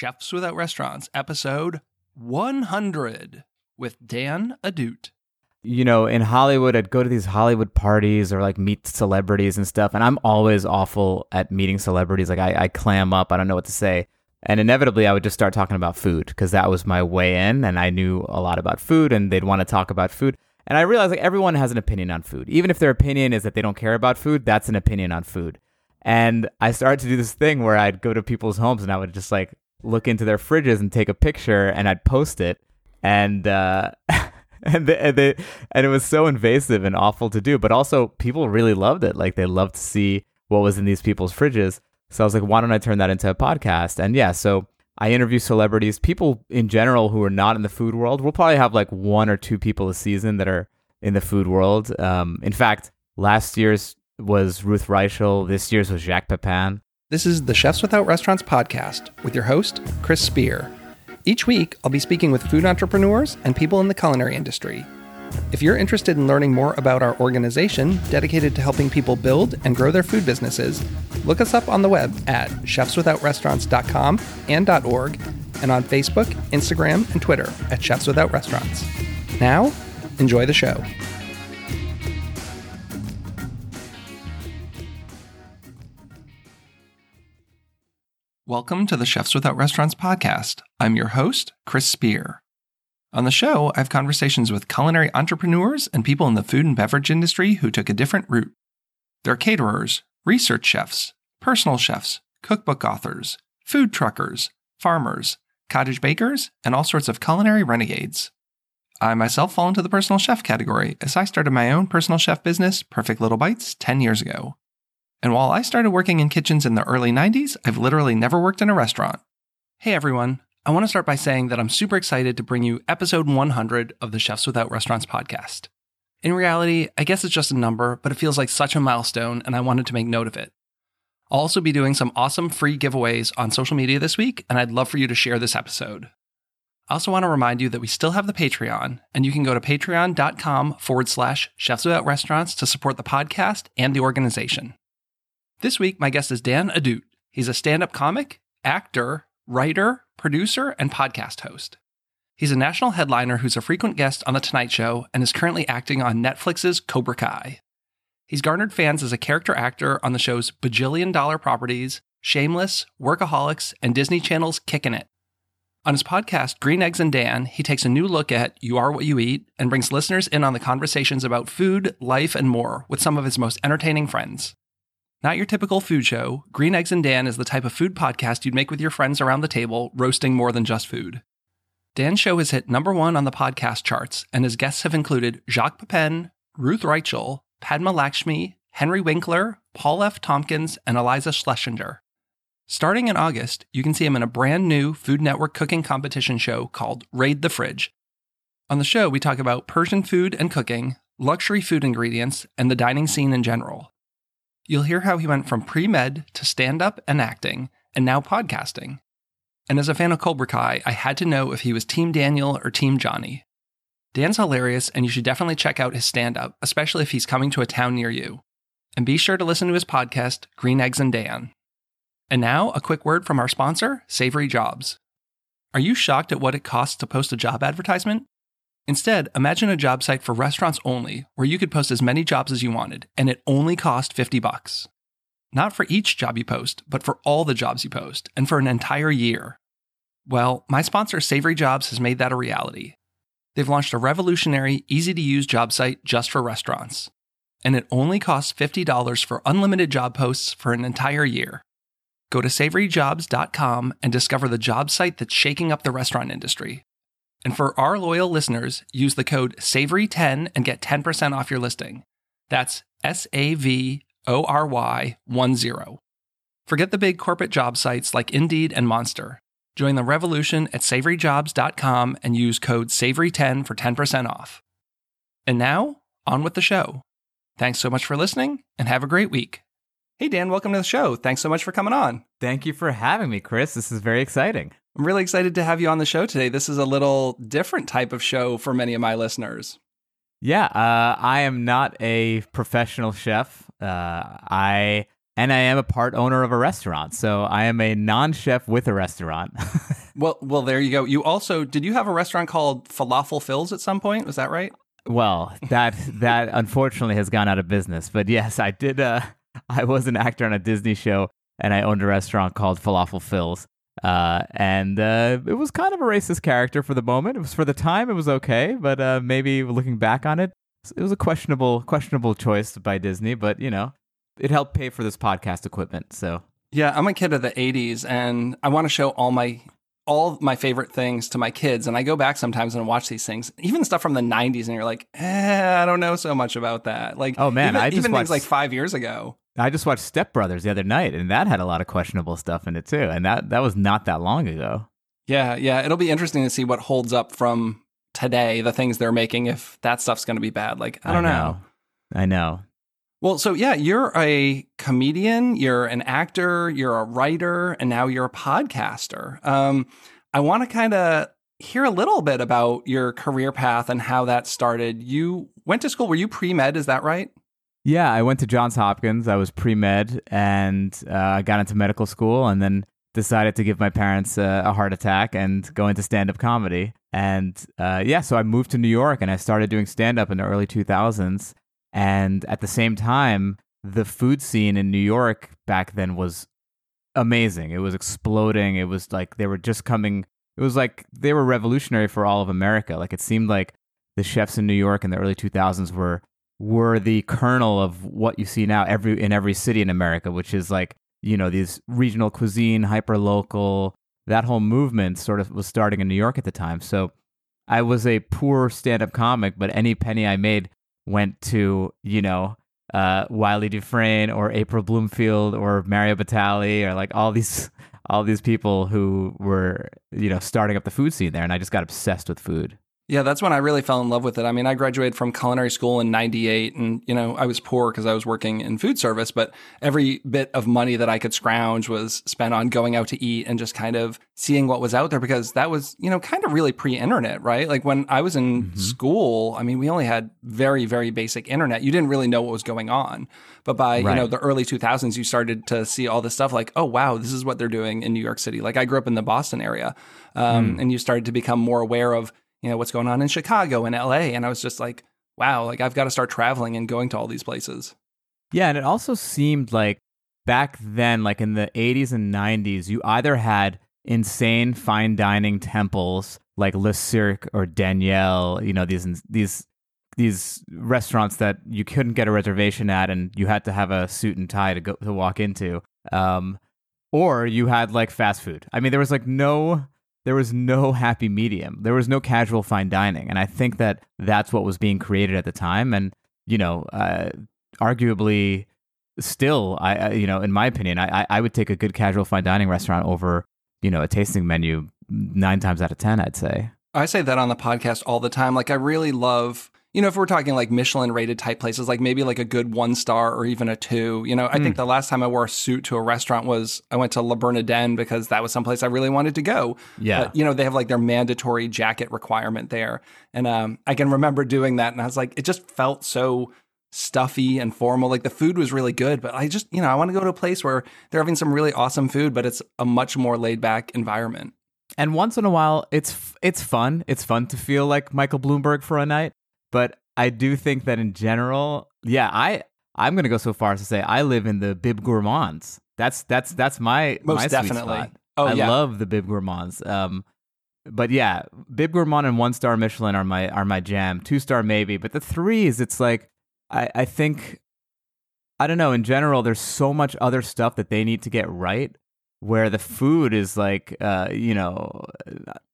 Chefs Without Restaurants, episode 100 with Dan Ahdoot. You know, in Hollywood, I'd go to these Hollywood parties or like meet celebrities and stuff, and I'm always awful at meeting celebrities. Like, I, I clam up, I don't know what to say. And inevitably, I would just start talking about food because that was my way in, and I knew a lot about food, and they'd want to talk about food. And I realized like everyone has an opinion on food. Even if their opinion is that they don't care about food, that's an opinion on food. And I started to do this thing where I'd go to people's homes and I would just like look into their fridges and take a picture and I'd post it. And uh, and and, they, and it was so invasive and awful to do, but also people really loved it. Like they loved to see what was in these people's fridges. So I was like, why don't I turn that into a podcast? And yeah, so I interview celebrities, people in general who are not in the food world. We'll probably have like one or two people a season that are in the food world. Um, in fact, last year's was Ruth Reichl. This year's was Jacques Pepin. This is the Chefs Without Restaurants podcast with your host, Chris Spear. Each week, I'll be speaking with food entrepreneurs and people in the culinary industry. If you're interested in learning more about our organization dedicated to helping people build and grow their food businesses, look us up on the web at chefswithoutrestaurants.com and .org and on Facebook, Instagram, and Twitter at Chefs Without Restaurants. Now, enjoy the show. Welcome to the Chefs Without Restaurants podcast. I'm your host, Chris Spear. On the show, I have conversations with culinary entrepreneurs and people in the food and beverage industry who took a different route. They're caterers, research chefs, personal chefs, cookbook authors, food truckers, farmers, cottage bakers, and all sorts of culinary renegades. I myself fall into the personal chef category as I started my own personal chef business, Perfect Little Bites, 10 years ago. And while I started working in kitchens in the early 90s, I've literally never worked in a restaurant. Hey everyone, I want to start by saying that I'm super excited to bring you episode 100 of the Chefs Without Restaurants podcast. In reality, I guess it's just a number, but it feels like such a milestone, and I wanted to make note of it. I'll also be doing some awesome free giveaways on social media this week, and I'd love for you to share this episode. I also want to remind you that we still have the Patreon, and you can go to patreon.com forward slash chefs without restaurants to support the podcast and the organization. This week, my guest is Dan Ahdoot. He's a stand up comic, actor, writer, producer, and podcast host. He's a national headliner who's a frequent guest on The Tonight Show and is currently acting on Netflix's Cobra Kai. He's garnered fans as a character actor on the show's bajillion dollar properties, Shameless, Workaholics, and Disney Channel's Kickin' It. On his podcast, Green Eggs and Dan, he takes a new look at You Are What You Eat and brings listeners in on the conversations about food, life, and more with some of his most entertaining friends. Not your typical food show, Green Eggs and Dan is the type of food podcast you'd make with your friends around the table, roasting more than just food. Dan's show has hit number one on the podcast charts, and his guests have included Jacques Pepin, Ruth Reichl, Padma Lakshmi, Henry Winkler, Paul F. Tompkins, and Eliza Schlesinger. Starting in August, you can see him in a brand new Food Network cooking competition show called Raid the Fridge. On the show, we talk about Persian food and cooking, luxury food ingredients, and the dining scene in general. You'll hear how he went from pre med to stand up and acting, and now podcasting. And as a fan of Cobra Kai, I had to know if he was Team Daniel or Team Johnny. Dan's hilarious, and you should definitely check out his stand up, especially if he's coming to a town near you. And be sure to listen to his podcast, Green Eggs and Dan. And now, a quick word from our sponsor, Savory Jobs. Are you shocked at what it costs to post a job advertisement? Instead, imagine a job site for restaurants only where you could post as many jobs as you wanted and it only cost 50 bucks. Not for each job you post, but for all the jobs you post and for an entire year. Well, my sponsor Savory Jobs has made that a reality. They've launched a revolutionary, easy to use job site just for restaurants. And it only costs $50 for unlimited job posts for an entire year. Go to savoryjobs.com and discover the job site that's shaking up the restaurant industry. And for our loyal listeners, use the code SAVORY10 and get 10% off your listing. That's S A V O R Y 10. Forget the big corporate job sites like Indeed and Monster. Join the revolution at savoryjobs.com and use code SAVORY10 for 10% off. And now, on with the show. Thanks so much for listening and have a great week. Hey, Dan, welcome to the show. Thanks so much for coming on. Thank you for having me, Chris. This is very exciting. I'm really excited to have you on the show today. This is a little different type of show for many of my listeners. Yeah, uh, I am not a professional chef. Uh, I and I am a part owner of a restaurant. So I am a non chef with a restaurant. well, well, there you go. You also did you have a restaurant called Falafel Phil's at some point? Was that right? Well, that that unfortunately has gone out of business. But yes, I did. Uh, I was an actor on a Disney show, and I owned a restaurant called Falafel Phil's. Uh, and uh, it was kind of a racist character for the moment. It was for the time, it was okay, but uh, maybe looking back on it, it was a questionable questionable choice by Disney. But you know, it helped pay for this podcast equipment. So yeah, I'm a kid of the '80s, and I want to show all my all my favorite things to my kids. And I go back sometimes and watch these things, even stuff from the '90s, and you're like, eh, I don't know so much about that. Like, oh man, even, I just even watched, things like five years ago. I just watched Step Brothers the other night, and that had a lot of questionable stuff in it too. And that that was not that long ago. Yeah, yeah, it'll be interesting to see what holds up from today, the things they're making, if that stuff's going to be bad. Like, I don't I know. know. I know. Well, so yeah, you're a comedian, you're an actor, you're a writer, and now you're a podcaster. Um, I want to kind of hear a little bit about your career path and how that started. You went to school, were you pre med? Is that right? Yeah, I went to Johns Hopkins. I was pre med and uh, got into medical school and then decided to give my parents uh, a heart attack and go into stand up comedy. And uh, yeah, so I moved to New York and I started doing stand up in the early 2000s. And at the same time, the food scene in New York back then was amazing. It was exploding. It was like they were just coming, it was like they were revolutionary for all of America. Like it seemed like the chefs in New York in the early 2000s were were the kernel of what you see now every in every city in America, which is like you know these regional cuisine, hyper local. That whole movement sort of was starting in New York at the time. So I was a poor stand up comic, but any penny I made went to you know uh, Wylie Dufresne or April Bloomfield or Mario Batali or like all these all these people who were you know starting up the food scene there, and I just got obsessed with food. Yeah, that's when I really fell in love with it. I mean, I graduated from culinary school in 98 and, you know, I was poor because I was working in food service, but every bit of money that I could scrounge was spent on going out to eat and just kind of seeing what was out there because that was, you know, kind of really pre-internet, right? Like when I was in mm-hmm. school, I mean, we only had very, very basic internet. You didn't really know what was going on. But by, right. you know, the early 2000s, you started to see all this stuff like, oh, wow, this is what they're doing in New York City. Like I grew up in the Boston area um, mm. and you started to become more aware of, you know, what's going on in Chicago and LA. And I was just like, wow, like I've got to start traveling and going to all these places. Yeah. And it also seemed like back then, like in the 80s and 90s, you either had insane fine dining temples like Le Cirque or Daniel, you know, these, these, these restaurants that you couldn't get a reservation at and you had to have a suit and tie to go to walk into. Um, or you had like fast food. I mean, there was like no there was no happy medium. There was no casual fine dining, and I think that that's what was being created at the time. And you know, uh, arguably, still, I, I, you know, in my opinion, I I would take a good casual fine dining restaurant over you know a tasting menu nine times out of ten. I'd say. I say that on the podcast all the time. Like I really love you know, if we're talking like Michelin rated type places, like maybe like a good one star or even a two, you know, I mm. think the last time I wore a suit to a restaurant was I went to Le Bernardin because that was someplace I really wanted to go. Yeah. But, you know, they have like their mandatory jacket requirement there. And um, I can remember doing that. And I was like, it just felt so stuffy and formal. Like the food was really good, but I just, you know, I want to go to a place where they're having some really awesome food, but it's a much more laid back environment. And once in a while, it's it's fun. It's fun to feel like Michael Bloomberg for a night. But I do think that in general, yeah, I I'm gonna go so far as to say I live in the Bib Gourmands. That's that's that's my most my definitely. Spot. Oh I yeah, love the Bib Gourmands. Um, but yeah, Bib Gourmand and one star Michelin are my are my jam. Two star maybe, but the threes, it's like I I think I don't know. In general, there's so much other stuff that they need to get right. Where the food is like, uh, you know,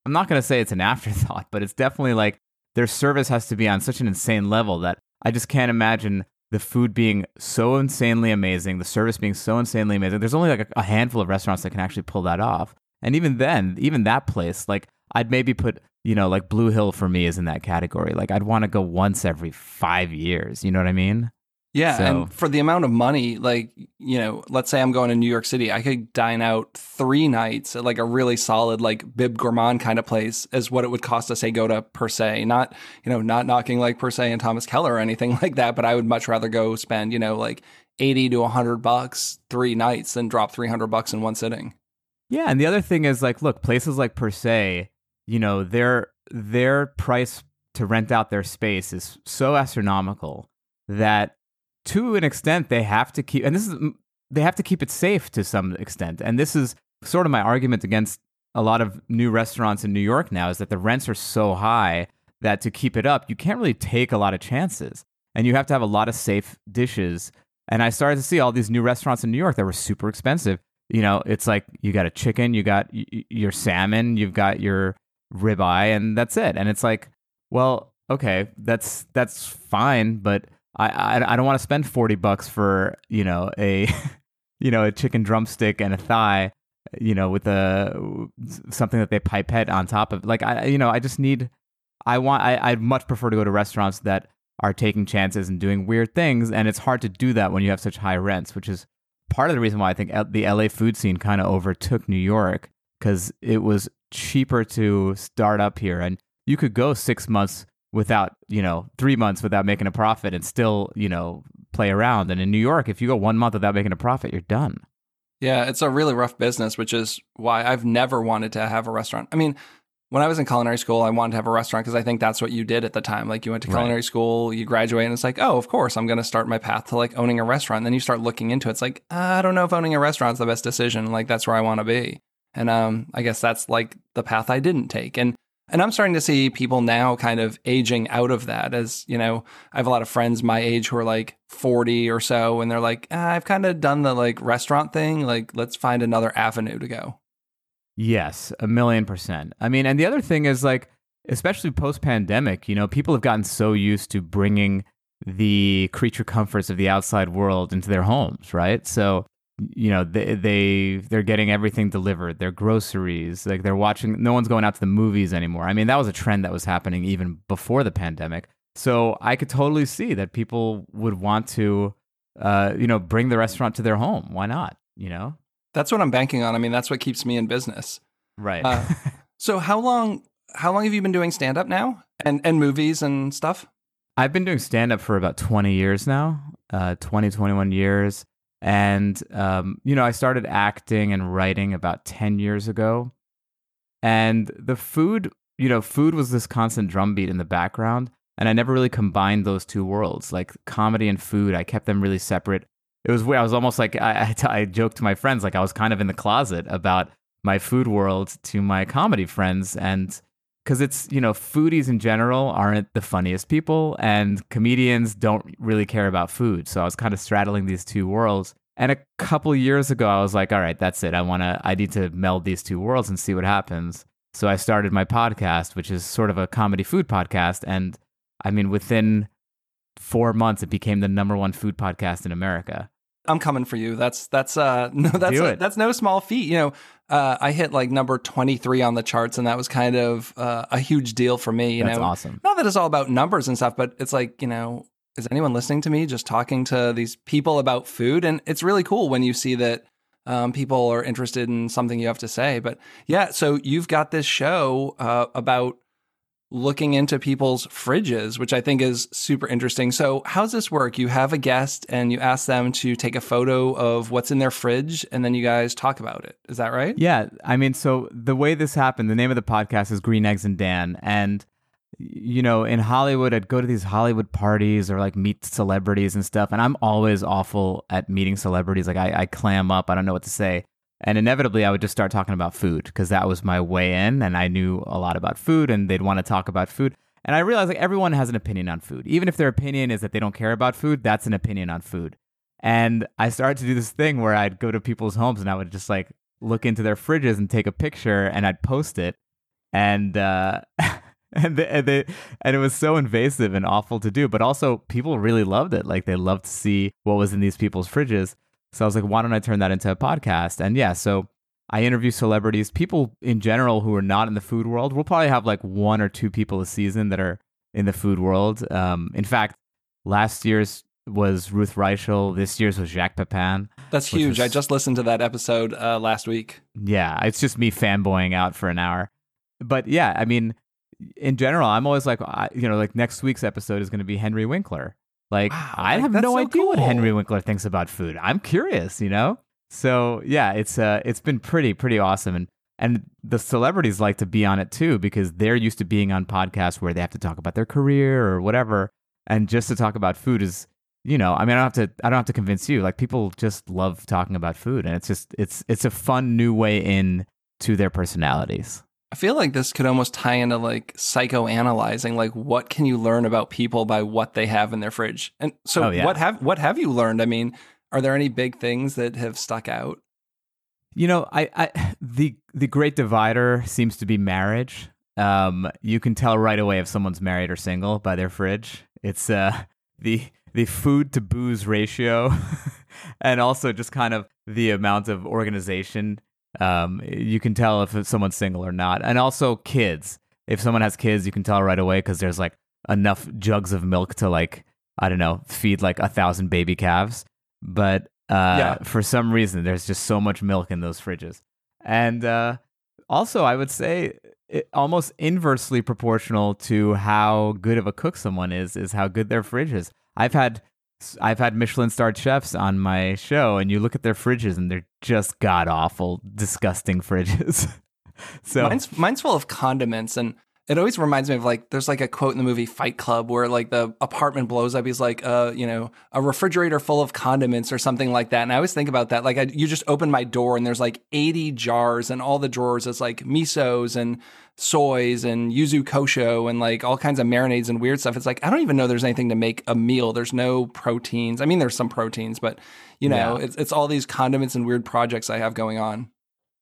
I'm not gonna say it's an afterthought, but it's definitely like their service has to be on such an insane level that I just can't imagine the food being so insanely amazing, the service being so insanely amazing. There's only like a, handful of restaurants that can actually pull that off. And even then, even that place, like I'd maybe put, you know, like Blue Hill for me is in that category. Like I'd want to go once every five years. You know what I mean? Yeah, So- and for the amount of money, like you know, let's say I'm going to New York City, I could dine out three nights at like a really solid like Bib Gourmand kind of place, as what it would cost to say go to Per Se. Not you know, not knocking like Per Se and Thomas Keller or anything like that, but I would much rather go spend you know like eighty to hundred bucks three nights than drop three hundred bucks in one sitting. Yeah, and the other thing is like, look, places like Per Se, you know, their their price to rent out their space is so astronomical that to an extent they have to keep and this is they have to keep it safe to some extent. And this is sort of my argument against a lot of new restaurants in New York now is that the rents are so high that to keep it up, you can't really take a lot of chances. And you have to have a lot of safe dishes. And I started to see all these new restaurants in New York that were super expensive you know, it's like you got a chicken, you got y- your salmon, you've got your ribeye, and that's it. And it's like, well, okay, that's that's fine, but I I, I don't want to spend forty bucks for you know a you know a chicken drumstick and a thigh, you know, with a something that they pipette on top of. Like I you know I just need I want I I'd much prefer to go to restaurants that are taking chances and doing weird things, and it's hard to do that when you have such high rents, which is part of the reason why I think the LA food scene kind of overtook New York because it was cheaper to start up here, and you could go six months without, you know, three months without making a profit and still, you know, play around. And in New York, if you go one month without making a profit, you're done. Yeah, it's a really rough business, which is why I've never wanted to have a restaurant. I mean, when I was in culinary school, I wanted to have a restaurant because I think that's what you did at the time. Like you went to Right. culinary school, you graduate, and it's like, oh, of course, I'm going to start my path to like owning a restaurant. And then you start looking into it. It's like, I don't know if owning a restaurant's the best decision. Like that's where I want to be. And um, I guess that's like the path I didn't take. And and I'm starting to see people now kind of aging out of that. As you know, I have a lot of friends my age who are like 40 or so, and they're like, ah, I've kind of done the like restaurant thing. Like, let's find another avenue to go. Yes, a million percent. I mean, and the other thing is like, especially post pandemic, you know, people have gotten so used to bringing the creature comforts of the outside world into their homes, right? So, you know, they they they're getting everything delivered. Their groceries, like they're watching. No one's going out to the movies anymore. I mean, that was a trend that was happening even before the pandemic. So I could totally see that people would want to, uh, you know, bring the restaurant to their home. Why not? You know, That's what I'm banking on. I mean, that's what keeps me in business. right? Uh, So how long how long have you been doing stand up now? And and movies and stuff? I've been doing stand up for about 20 years now, uh, 20, 21 years. And, um, you know, I started acting and writing about 10 years ago. And the food, you know, food was this constant drumbeat in the background. And I never really combined those two worlds, like comedy and food. I kept them really separate. It was weird. I was almost like, I, I, joked to my friends, like I was kind of in the closet about my food world to my comedy friends. And because it's you know foodies in general aren't the funniest people and comedians don't really care about food. So i was kind of straddling these two worlds. And a couple years ago i was like all right that's it. I want to i need to meld these two worlds and see what happens. So i started my podcast which is sort of a comedy food podcast and i mean within four months it became the number one food podcast in america. I'm coming for you. That's that's uh no that's a- that's no small feat. You know, uh, I hit like number 23 on the charts, and that was kind of uh, a huge deal for me. You that's know, awesome not that it's all about numbers and stuff, but it's like you know, is anyone listening to me just talking to these people about food? And it's really cool when you see that um, people are interested in something you have to say. But yeah, so you've got this show uh, about looking into people's fridges, which I think is super interesting. So, how's this work? You have a guest and you ask them to take a photo of what's in their fridge, and then you guys talk about it. Is that right? Yeah, I mean, so the way this happened, the name of the podcast is Green Eggs and Dan, and you know, in Hollywood, I'd go to these Hollywood parties or like meet celebrities and stuff, and I'm always awful at meeting celebrities. Like I, I clam up, I don't know what to say, and inevitably, I would just start talking about food because that was my way in, and I knew a lot about food, and they'd want to talk about food. And I realized like everyone has an opinion on food, even if their opinion is that they don't care about food. That's an opinion on food. And I started to do this thing where I'd go to people's homes and I would just like look into their fridges and take a picture and I'd post it. And uh, and they, and they and it was so invasive and awful to do, but also people really loved it. Like they loved to see what was in these people's fridges. So I was like, why don't I turn that into a podcast? And yeah, so I interview celebrities, people in general who are not in the food world. We'll probably have like one or two people a season that are in the food world. Um, in fact, last year's was Ruth Reichl. This year's was Jacques Pepin. That's huge. was- I just listened to that episode uh, last week. Yeah, it's just me fanboying out for an hour. But yeah, I mean, in general, I'm always like, I, you know, like next week's episode is going to be Henry Winkler. Like, Wow, I have no so idea what. Henry Winkler thinks about food. I'm curious, you know. So yeah, it's uh, it's been pretty pretty awesome, and and the celebrities like to be on it too because they're used to being on podcasts where they have to talk about their career or whatever, and just to talk about food is. You know, I mean, I don't have to. I don't have to convince you. Like, people just love talking about food, and it's just it's it's a fun new way in to their personalities. I feel like this could almost tie into like psychoanalyzing, like what can you learn about people by what they have in their fridge? And so, Oh, yeah. what have what have you learned? I mean, are there any big things that have stuck out? You know, I, I the the great divider seems to be marriage. Um, you can tell right away if someone's married or single by their fridge. It's uh the the food to booze ratio, and also just kind of the amount of organization. Um, you can tell if someone's single or not, and also kids. If someone has kids, you can tell right away because there's like enough jugs of milk to like I don't know feed like a thousand baby calves. But uh, Yeah. for some reason, there's just so much milk in those fridges, and uh, also I would say it, almost inversely proportional to how good of a cook someone is is how good their fridge is. I've had I've had Michelin starred chefs on my show, and you look at their fridges, and they're just god awful, disgusting fridges. so Mine's mine's full of condiments, and it always reminds me of like there's like a quote in the movie Fight Club where like the apartment blows up. He's like, uh, you know, a refrigerator full of condiments or something like that. And I always think about that. Like, I, you just open my door and there's like 80 jars, and all the drawers is like misos and soys and yuzu kosho and like all kinds of marinades and weird stuff. It's like I don't even know there's anything to make a meal. There's no proteins. I mean, there's some proteins, but you know, Yeah. it's it's all these condiments and weird projects I have going on.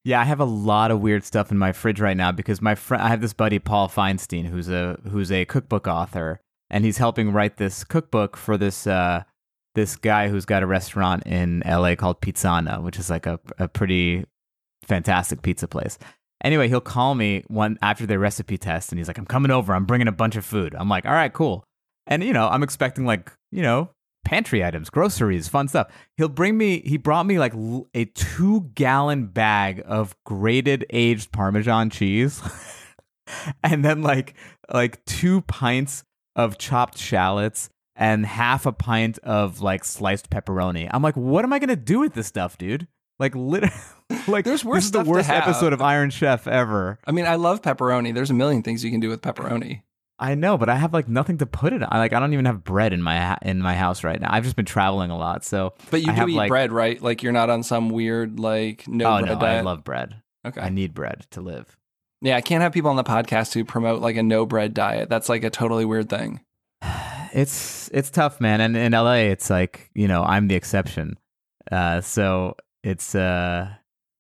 Yeah, I have a lot of weird stuff in my fridge right now because my friend, I have this buddy Paul Feinstein, who's a who's a cookbook author, and he's helping write this cookbook for this uh, this guy who's got a restaurant in L.A. called Pizzana, which is like a a pretty fantastic pizza place. Anyway, he'll call me one after their recipe test, and he's like, "I'm coming over. I'm bringing a bunch of food." I'm like, "All right, cool." And you know, I'm expecting like you know pantry items, groceries, fun stuff. He'll bring me. He brought me like a two gallon bag of grated aged Parmesan cheese, and then like like two pints of chopped shallots and half a pint of like sliced pepperoni. I'm like, what am I gonna do with this stuff, dude? Like, literally, like There's worse this is the worst episode of Iron Chef ever. I mean, I love pepperoni. There's a million things you can do with pepperoni. I know, but I have like nothing to put it on. Like, I don't even have bread in my ha- in my house right now. I've just been traveling a lot, so But you I do have, eat like- bread, right? Like you're not on some weird like no oh bread no, I love bread. okay. I need bread to live. yeah, I can't have people on the podcast who promote like a no bread diet. That's like a totally weird thing. It's it's tough, man. And in LA, it's like you know I'm the exception. Uh, so it's uh,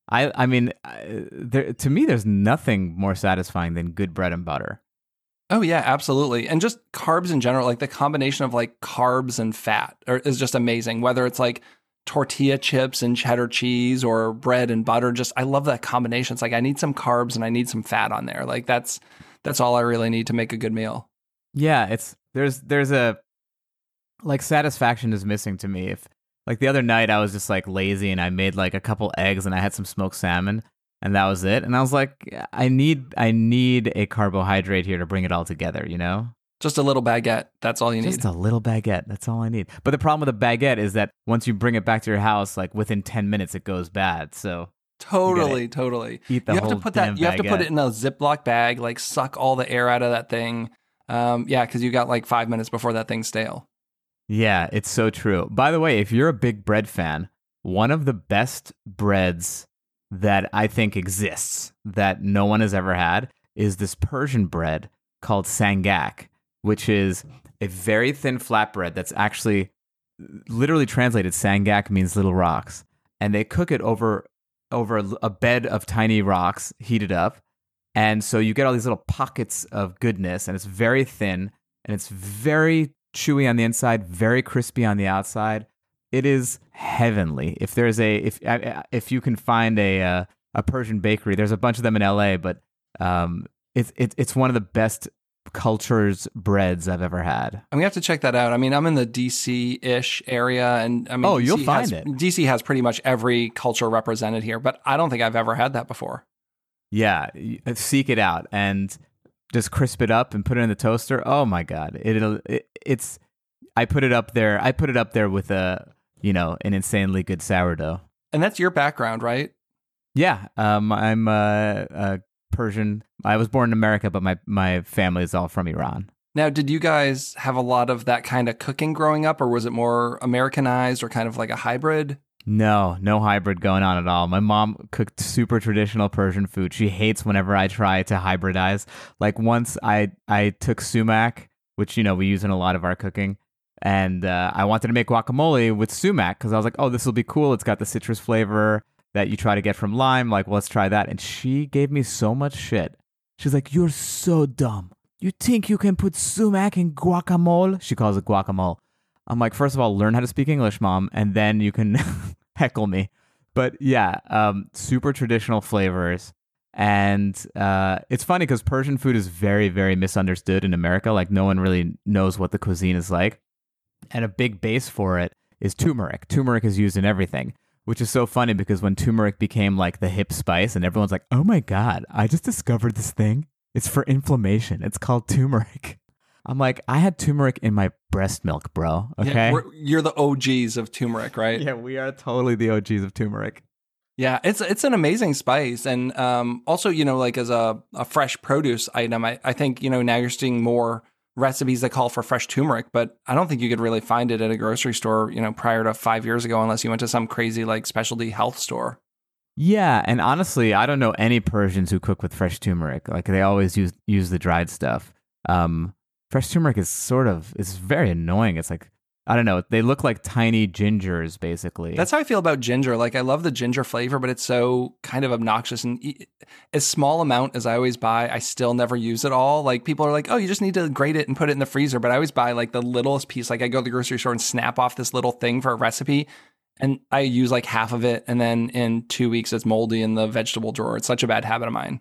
I I mean, I, there to me, there's nothing more satisfying than good bread and butter. Oh yeah, absolutely. And just carbs in general, like the combination of like carbs and fat are, is just amazing. Whether it's like tortilla chips and cheddar cheese or bread and butter, just I love that combination. It's like I need some carbs and I need some fat on there. Like that's that's all I really need to make a good meal. Yeah, it's there's there's a like satisfaction is missing to me. If like the other night I was just like lazy and I made like a couple eggs and I had some smoked salmon and that was it. And I was like, I need I need a carbohydrate here to bring it all together, you know? Just a little baguette. That's all you need. Just a little baguette. That's all I need. But the problem with a baguette is that once you bring it back to your house, like within ten minutes it goes bad. So Totally, totally. eat the you have whole to put that. You have to put it in a Ziploc bag, like suck all the air out of that thing. Um, yeah, because you got like five minutes before that thing's stale. Yeah, it's so true. By the way, if you're a big bread fan, one of the best breads that I think exists that no one has ever had is this Persian bread called sangak, which is a very thin flatbread that's actually literally translated sangak means little rocks and they cook it over over a- a bed of tiny rocks heated up and so you get all these little pockets of goodness and it's very thin and it's very chewy on the inside very crispy on the outside it is heavenly if there's a if if you can find a uh, a Persian bakery there's a bunch of them in LA but um it's it's it's one of the best culture's breads I've ever had. I'm gonna have to check that out. I mean, I'm in the DC-ish area, and I mean, Oh, you'll find has- it. DC has pretty much every culture represented here, but I don't think I've ever had that before. Yeah, seek it out and just crisp it up and put it in the toaster. Oh my god, it'll it, it's. I put it up there. I put it up there with a you know an insanely good sourdough. And that's your background, right? Yeah, um, I'm uh, uh, Persian. I was born in America, but my my family is all from Iran. Now, did you guys have a lot of that kind of cooking growing up, or was it more Americanized or kind of like a hybrid? No, no hybrid going on at all. My mom cooked super traditional Persian food. She hates whenever I try to hybridize. Like once I I took sumac, which you know we use in a lot of our cooking, and uh, I wanted to make guacamole with sumac because I was like, oh, this will be cool. It's got the citrus flavor that you try to get from lime. Like, well, let's try that. And she gave me so much shit. She's like, you're so dumb. You think you can put sumac in guacamole? She calls it guacamole. I'm like, first of all, learn how to speak English, mom, and then you can heckle me. But yeah, um, super traditional flavors. And uh, it's funny because Persian food is very, very misunderstood in America. Like, no one really knows what the cuisine is like. And a big base for it is turmeric. Turmeric is used in everything, which is so funny because when turmeric became like the hip spice, and everyone's like, oh my God, I just discovered this thing. It's for inflammation. It's called turmeric. I'm like, I had turmeric in my breast milk, bro. Yeah, Okay. we're- you're the OGs of turmeric, right? Yeah, we are totally the OGs of turmeric. Yeah, it's it's an amazing spice, and um, also you know like as a, a fresh produce item, I, I think you know now you're seeing more recipes that call for fresh turmeric, but I don't think you could really find it at a grocery store, you know, prior to five years ago, unless you went to some crazy like specialty health store. Yeah, and honestly, I don't know any Persians who cook with fresh turmeric. Like they always use use the dried stuff. Um, fresh turmeric is sort of it's very annoying. It's like I don't know. They look like tiny gingers, basically. That's how I feel about ginger. Like I love the ginger flavor, but it's so kind of obnoxious. And e- as small amount as I always buy, I still never use it all. Like people are like, "Oh, you just need to grate it and put it in the freezer." But I always buy like the littlest piece. Like I go to the grocery store and snap off this little thing for a recipe, and I use like half of it, and then in two weeks it's moldy in the vegetable drawer. It's such a bad habit of mine.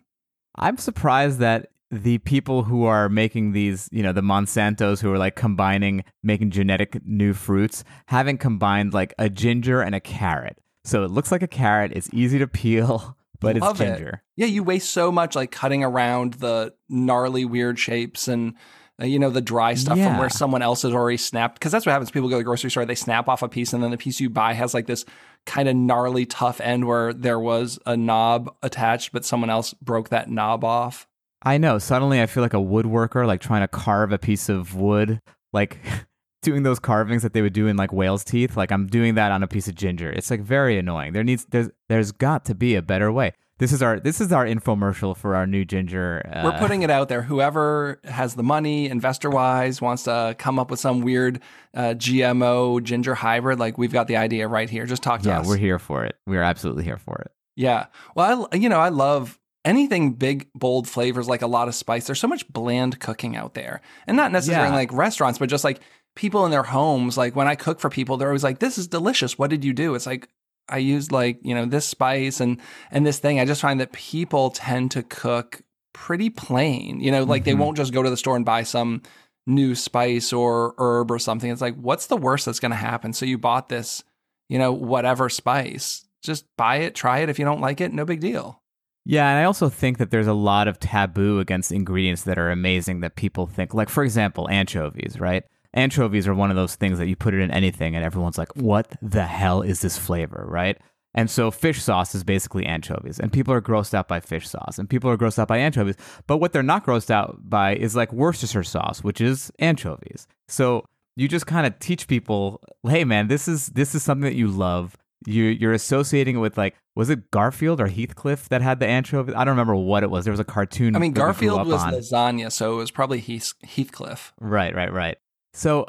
I'm surprised that the people who are making these, you know, the Monsantos who are like combining, making genetic new fruits, haven't combined like a ginger and a carrot. So it looks like a carrot. It's easy to peel, but Love it's it. ginger. Yeah, you waste so much like cutting around the gnarly, weird shapes and uh, you know the dry stuff from where someone else has already snapped. Because that's what happens. People go to the grocery store, they snap off a piece, and then the piece you buy has like this kind of gnarly, tough end where there was a knob attached, but someone else broke that knob off. I know. Suddenly, I feel like a woodworker, like trying to carve a piece of wood, like doing those carvings that they would do in like whale's teeth. Like I'm doing that on a piece of ginger. It's like very annoying. There needs there's there's got to be a better way. This is our this is our infomercial for our new ginger. Uh, We're putting it out there. Whoever has the money, investor wise, wants to come up with some weird uh, GMO ginger hybrid, like we've got the idea right here. Just talk to yeah, us. we're here for it. We're absolutely here for it. Yeah. Well, I, you know, I love anything big, bold flavors, like a lot of spice. There's so much bland cooking out there. And not necessarily Yeah. like restaurants, but just like people in their homes. Like when I cook for people, they're always like, this is delicious. What did you do? It's like, I used like, you know, this spice and, and this thing. I just find that people tend to cook pretty plain, you know, like they Mhm. won't just go to the store and buy some new spice or herb or something. It's like, what's the worst that's going to happen? So you bought this, you know, whatever spice, just buy it, try it. If you don't like it, no big deal. Yeah, and I also think that there's a lot of taboo against ingredients that are amazing that people think. Like, for example, anchovies, right? Anchovies are one of those things that you put it in anything and everyone's like, what the hell is this flavor, right? And so fish sauce is basically anchovies, and people are grossed out by fish sauce, and people are grossed out by anchovies. But what they're not grossed out by is like Worcestershire sauce, which is anchovies. So you just kind of teach people, hey man, this is this is something that you love. You you're associating it with like was it Garfield or Heathcliff that had the anchovy? I don't remember what it was. There was a cartoon. I mean, that we grew Garfield was on. lasagna, so it was probably Heath- Heathcliff. Right, right, right. So,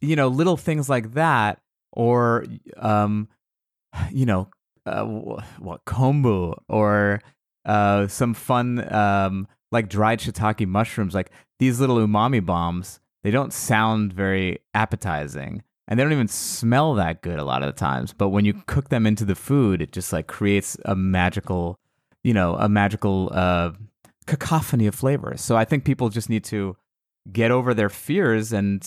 you know, little things like that, or, um, you know, uh, what kombu, or uh, some fun, um, like dried shiitake mushrooms, like these little umami bombs. They don't sound very appetizing, and they don't even smell that good a lot of the times. But when you cook them into the food, it just like creates a magical, you know, a magical uh, cacophony of flavors. So I think people just need to get over their fears and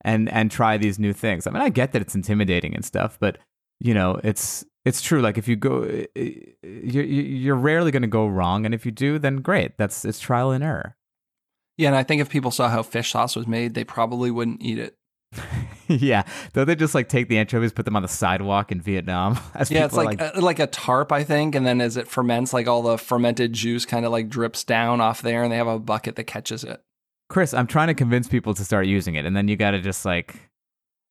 and and try these new things. I mean, I get that it's intimidating and stuff, but you know, it's it's true. Like if you go, you're you're rarely going to go wrong, and if you do, then great. That's it's trial and error. Yeah, and I think if people saw how fish sauce was made, they probably wouldn't eat it. yeah, don't they just like take the anchovies, put them on the sidewalk in Vietnam? yeah, it's like like, a, like a tarp, I think, and then as it ferments, like all the fermented juice kind of like drips down off there, and they have a bucket that catches it. Chris, I'm trying to convince people to start using it, and then you got to just like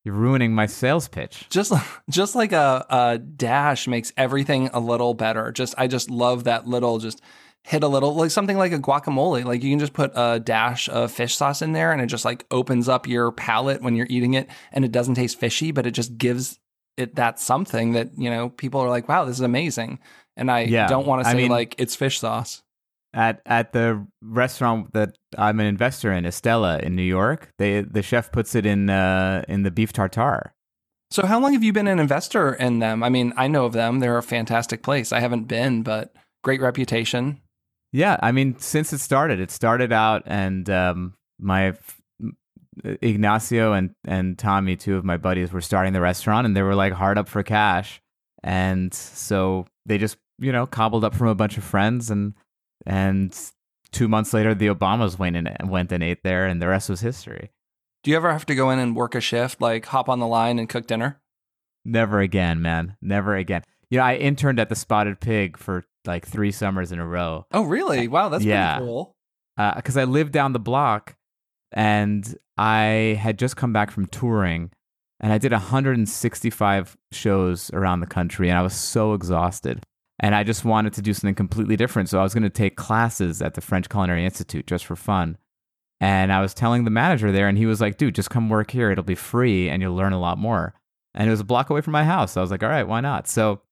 you're ruining my sales pitch. Just just like a, a dash makes everything a little better. Just I just love that little just hit a little like something like a guacamole. Like you can just put a dash of fish sauce in there and it just like opens up your palate when you're eating it and it doesn't taste fishy, but it just gives it that something that, you know, people are like, wow, this is amazing. And I yeah, don't want to say I mean, like it's fish sauce. At at the restaurant that I'm an investor in, Estela in New York, they the chef puts it in uh, in the beef tartare. So how long have you been an investor in them? I mean, I know of them. They're a fantastic place. I haven't been, but great reputation. Yeah, I mean, since it started, it started out, and um, my Ignacio and and Tommy, two of my buddies, were starting the restaurant, and they were like hard up for cash, and so they just you know cobbled up from a bunch of friends, and and two months later, the Obamas went and went and ate there, and the rest was history. Do you ever have to go in and work a shift, like hop on the line and cook dinner? Never again, man. Never again. You know, I interned at the Spotted Pig for like three summers in a row. Oh, really? Wow, that's yeah. pretty cool. Because uh, I lived down the block, and I had just come back from touring, and I did 165 shows around the country, and I was so exhausted. And I just wanted to do something completely different. So I was going to take classes at the French Culinary Institute just for fun. And I was telling the manager there, and he was like, dude, just come work here. It'll be free and you'll learn a lot more. And it was a block away from my house. So I was like, all right, why not? So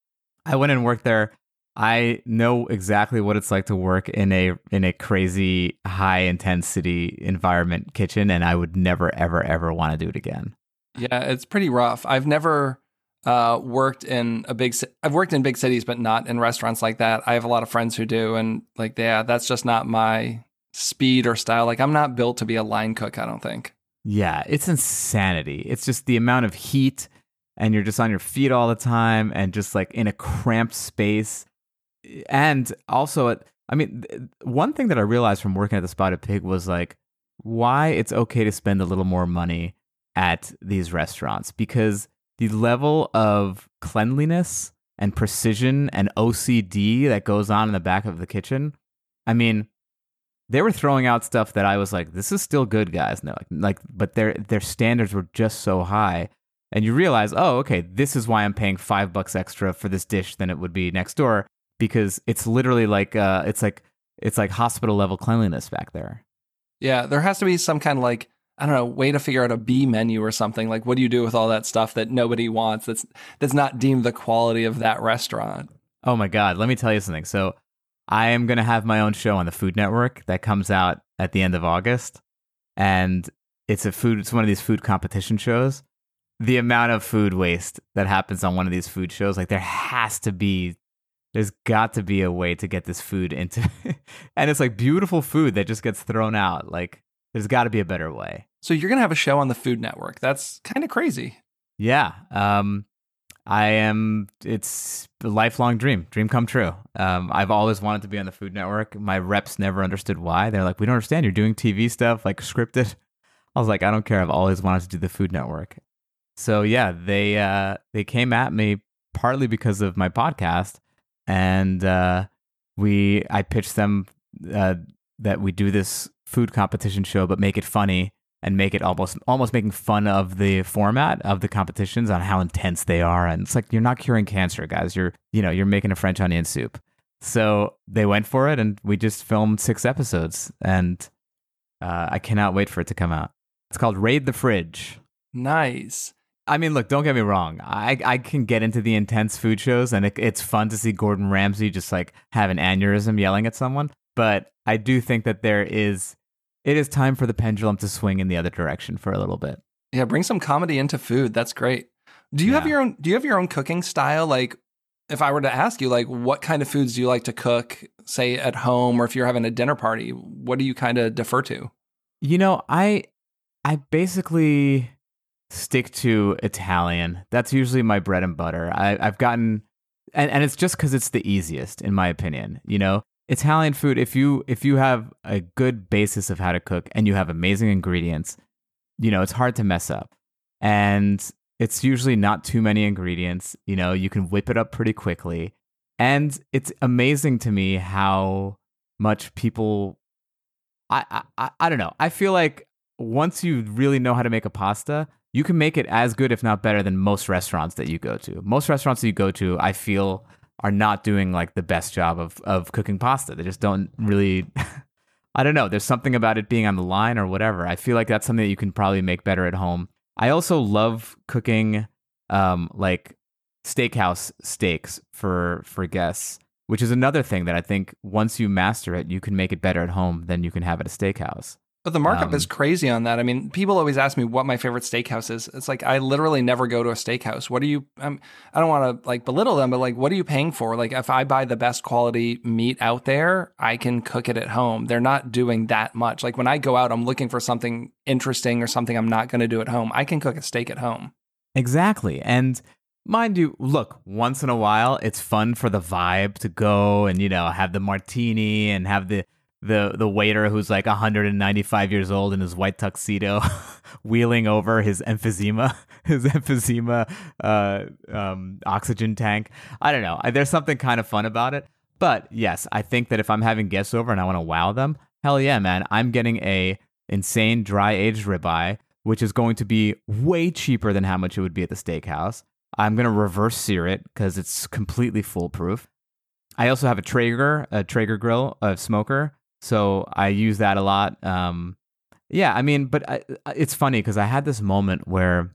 I went and worked there. I know exactly what it's like to work in a in a crazy high intensity environment kitchen and I would never ever ever want to do it again. Yeah, it's pretty rough. I've never uh, worked in a big I've worked in big cities but not in restaurants like that. I have a lot of friends who do and like yeah, that's just not my speed or style. Like I'm not built to be a line cook, I don't think. Yeah, it's insanity. It's just the amount of heat and you're just on your feet all the time and just like in a cramped space and also, I mean, one thing that I realized from working at the Spotted Pig was like why it's okay to spend a little more money at these restaurants because the level of cleanliness and precision and OCD that goes on in the back of the kitchen. I mean, they were throwing out stuff that I was like, this is still good, guys. No, like, like, but their their standards were just so high, and you realize, oh, okay, this is why I'm paying five bucks extra for this dish than it would be next door because it's literally like uh, it's like it's like hospital level cleanliness back there. Yeah, there has to be some kind of like I don't know way to figure out a B menu or something. Like, what do you do with all that stuff that nobody wants? That's that's not deemed the quality of that restaurant. Oh my god, let me tell you something. So I am going to have my own show on the Food Network that comes out at the end of August, and it's a food. It's one of these food competition shows. The amount of food waste that happens on one of these food shows, like there has to be there's got to be a way to get this food into and it's like beautiful food that just gets thrown out like there's got to be a better way. So you're gonna have a show on the food network. That's kind of crazy. Yeah um i am it's a lifelong dream dream come true. Um i've always wanted to be on the food network. My reps never understood why. They're like we don't understand you're doing tv stuff like scripted. I was like i don't care i've always wanted to do the food network. So yeah they uh they came at me partly because of my podcast and uh, we I pitched them uh, that we do this food competition show, but make it funny and make it almost almost making fun of the format of the competitions on how intense they are. And it's like you're not curing cancer, guys. You're you know you're making a French onion soup. So they went for it, and we just filmed six episodes, and uh, I cannot wait for it to come out. It's called Raid the Fridge. Nice. I mean, look, don't get me wrong. I, I can get into the intense food shows, and it, it's fun to see Gordon Ramsay just like have an aneurysm yelling at someone. But I do think that there is, it is time for the pendulum to swing in the other direction for a little bit. Yeah, bring some comedy into food. That's great. Do you yeah. have your own? Do you have your own cooking style? Like, if I were to ask you, like, what kind of foods do you like to cook, say at home, or if you're having a dinner party, what do you kind of defer to? You know, I I basically stick to Italian. That's usually my bread and butter. I, I've gotten, and, and it's just because it's the easiest, in my opinion. You know, Italian food. If you if you have a good basis of how to cook and you have amazing ingredients, you know, it's hard to mess up. And it's usually not too many ingredients. You know, you can whip it up pretty quickly. And it's amazing to me how much people I, I I don't know. I feel like once you really know how to make a pasta, you can make it as good, if not better, than most restaurants that you go to. Most restaurants that you go to, I feel, are not doing like the best job of of cooking pasta. They just don't really. I don't know. There's something about it being on the line or whatever. I feel like that's something that you can probably make better at home. I also love cooking, um, like steakhouse steaks for for guests, which is another thing that I think once you master it, you can make it better at home than you can have at a steakhouse. But the markup Um, is crazy on that. I mean, people always ask me what my favorite steakhouse is. It's like I literally never go to a steakhouse. What are you? I'm, I don't want to like belittle them, but like, what are you paying for? Like, if I buy the best quality meat out there, I can cook it at home. They're not doing that much. Like when I go out, I'm looking for something interesting or something I'm not going to do at home. I can cook a steak at home. Exactly. And mind you, look, once in a while, it's fun for the vibe to go and, you know, have the martini and have the the the waiter who's like 195 years old in his white tuxedo wheeling over his emphysema his emphysema uh, um, oxygen tank. I don't know. There's something kind of fun about it. But yes i think that if i'm having guests over and i want to wow them hell yeah man. I'm getting a insane dry aged ribeye which is going to be way cheaper than how much it would be at the steakhouse. I'm going to reverse sear it because it's completely foolproof. I also have a Traeger, a Traeger grill, a smoker, so I use that a lot. Um, yeah, I mean, but I, it's funny because I had this moment where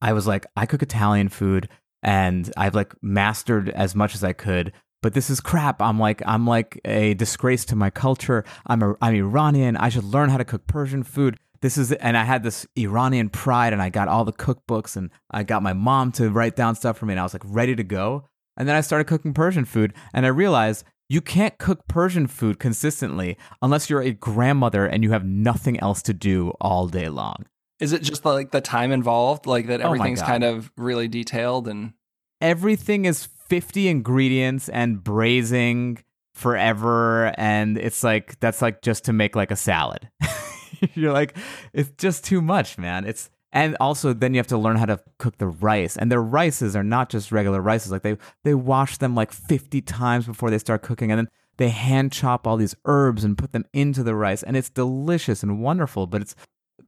I was like, I cook Italian food and I've like mastered as much as I could, but this is crap. I'm like, I'm like a disgrace to my culture. I'm a, I'm Iranian. I should learn how to cook Persian food. This is, and I had this Iranian pride, and I got all the cookbooks, and I got my mom to write down stuff for me, and I was like ready to go. And then I started cooking Persian food, and I realized you can't cook Persian food consistently unless you're a grandmother and you have nothing else to do all day long. Is it just like the time involved, like that Oh everything's God. kind of really detailed and Everything is 50 ingredients and braising forever. And it's like, that's like just to make like a salad. you're like, it's just too much, man. It's, and also then you have to learn how to cook the rice. And their rices are not just regular rices. Like they they wash them like 50 times before they start cooking. And then they hand chop all these herbs and put them into the rice. And it's delicious and wonderful but it's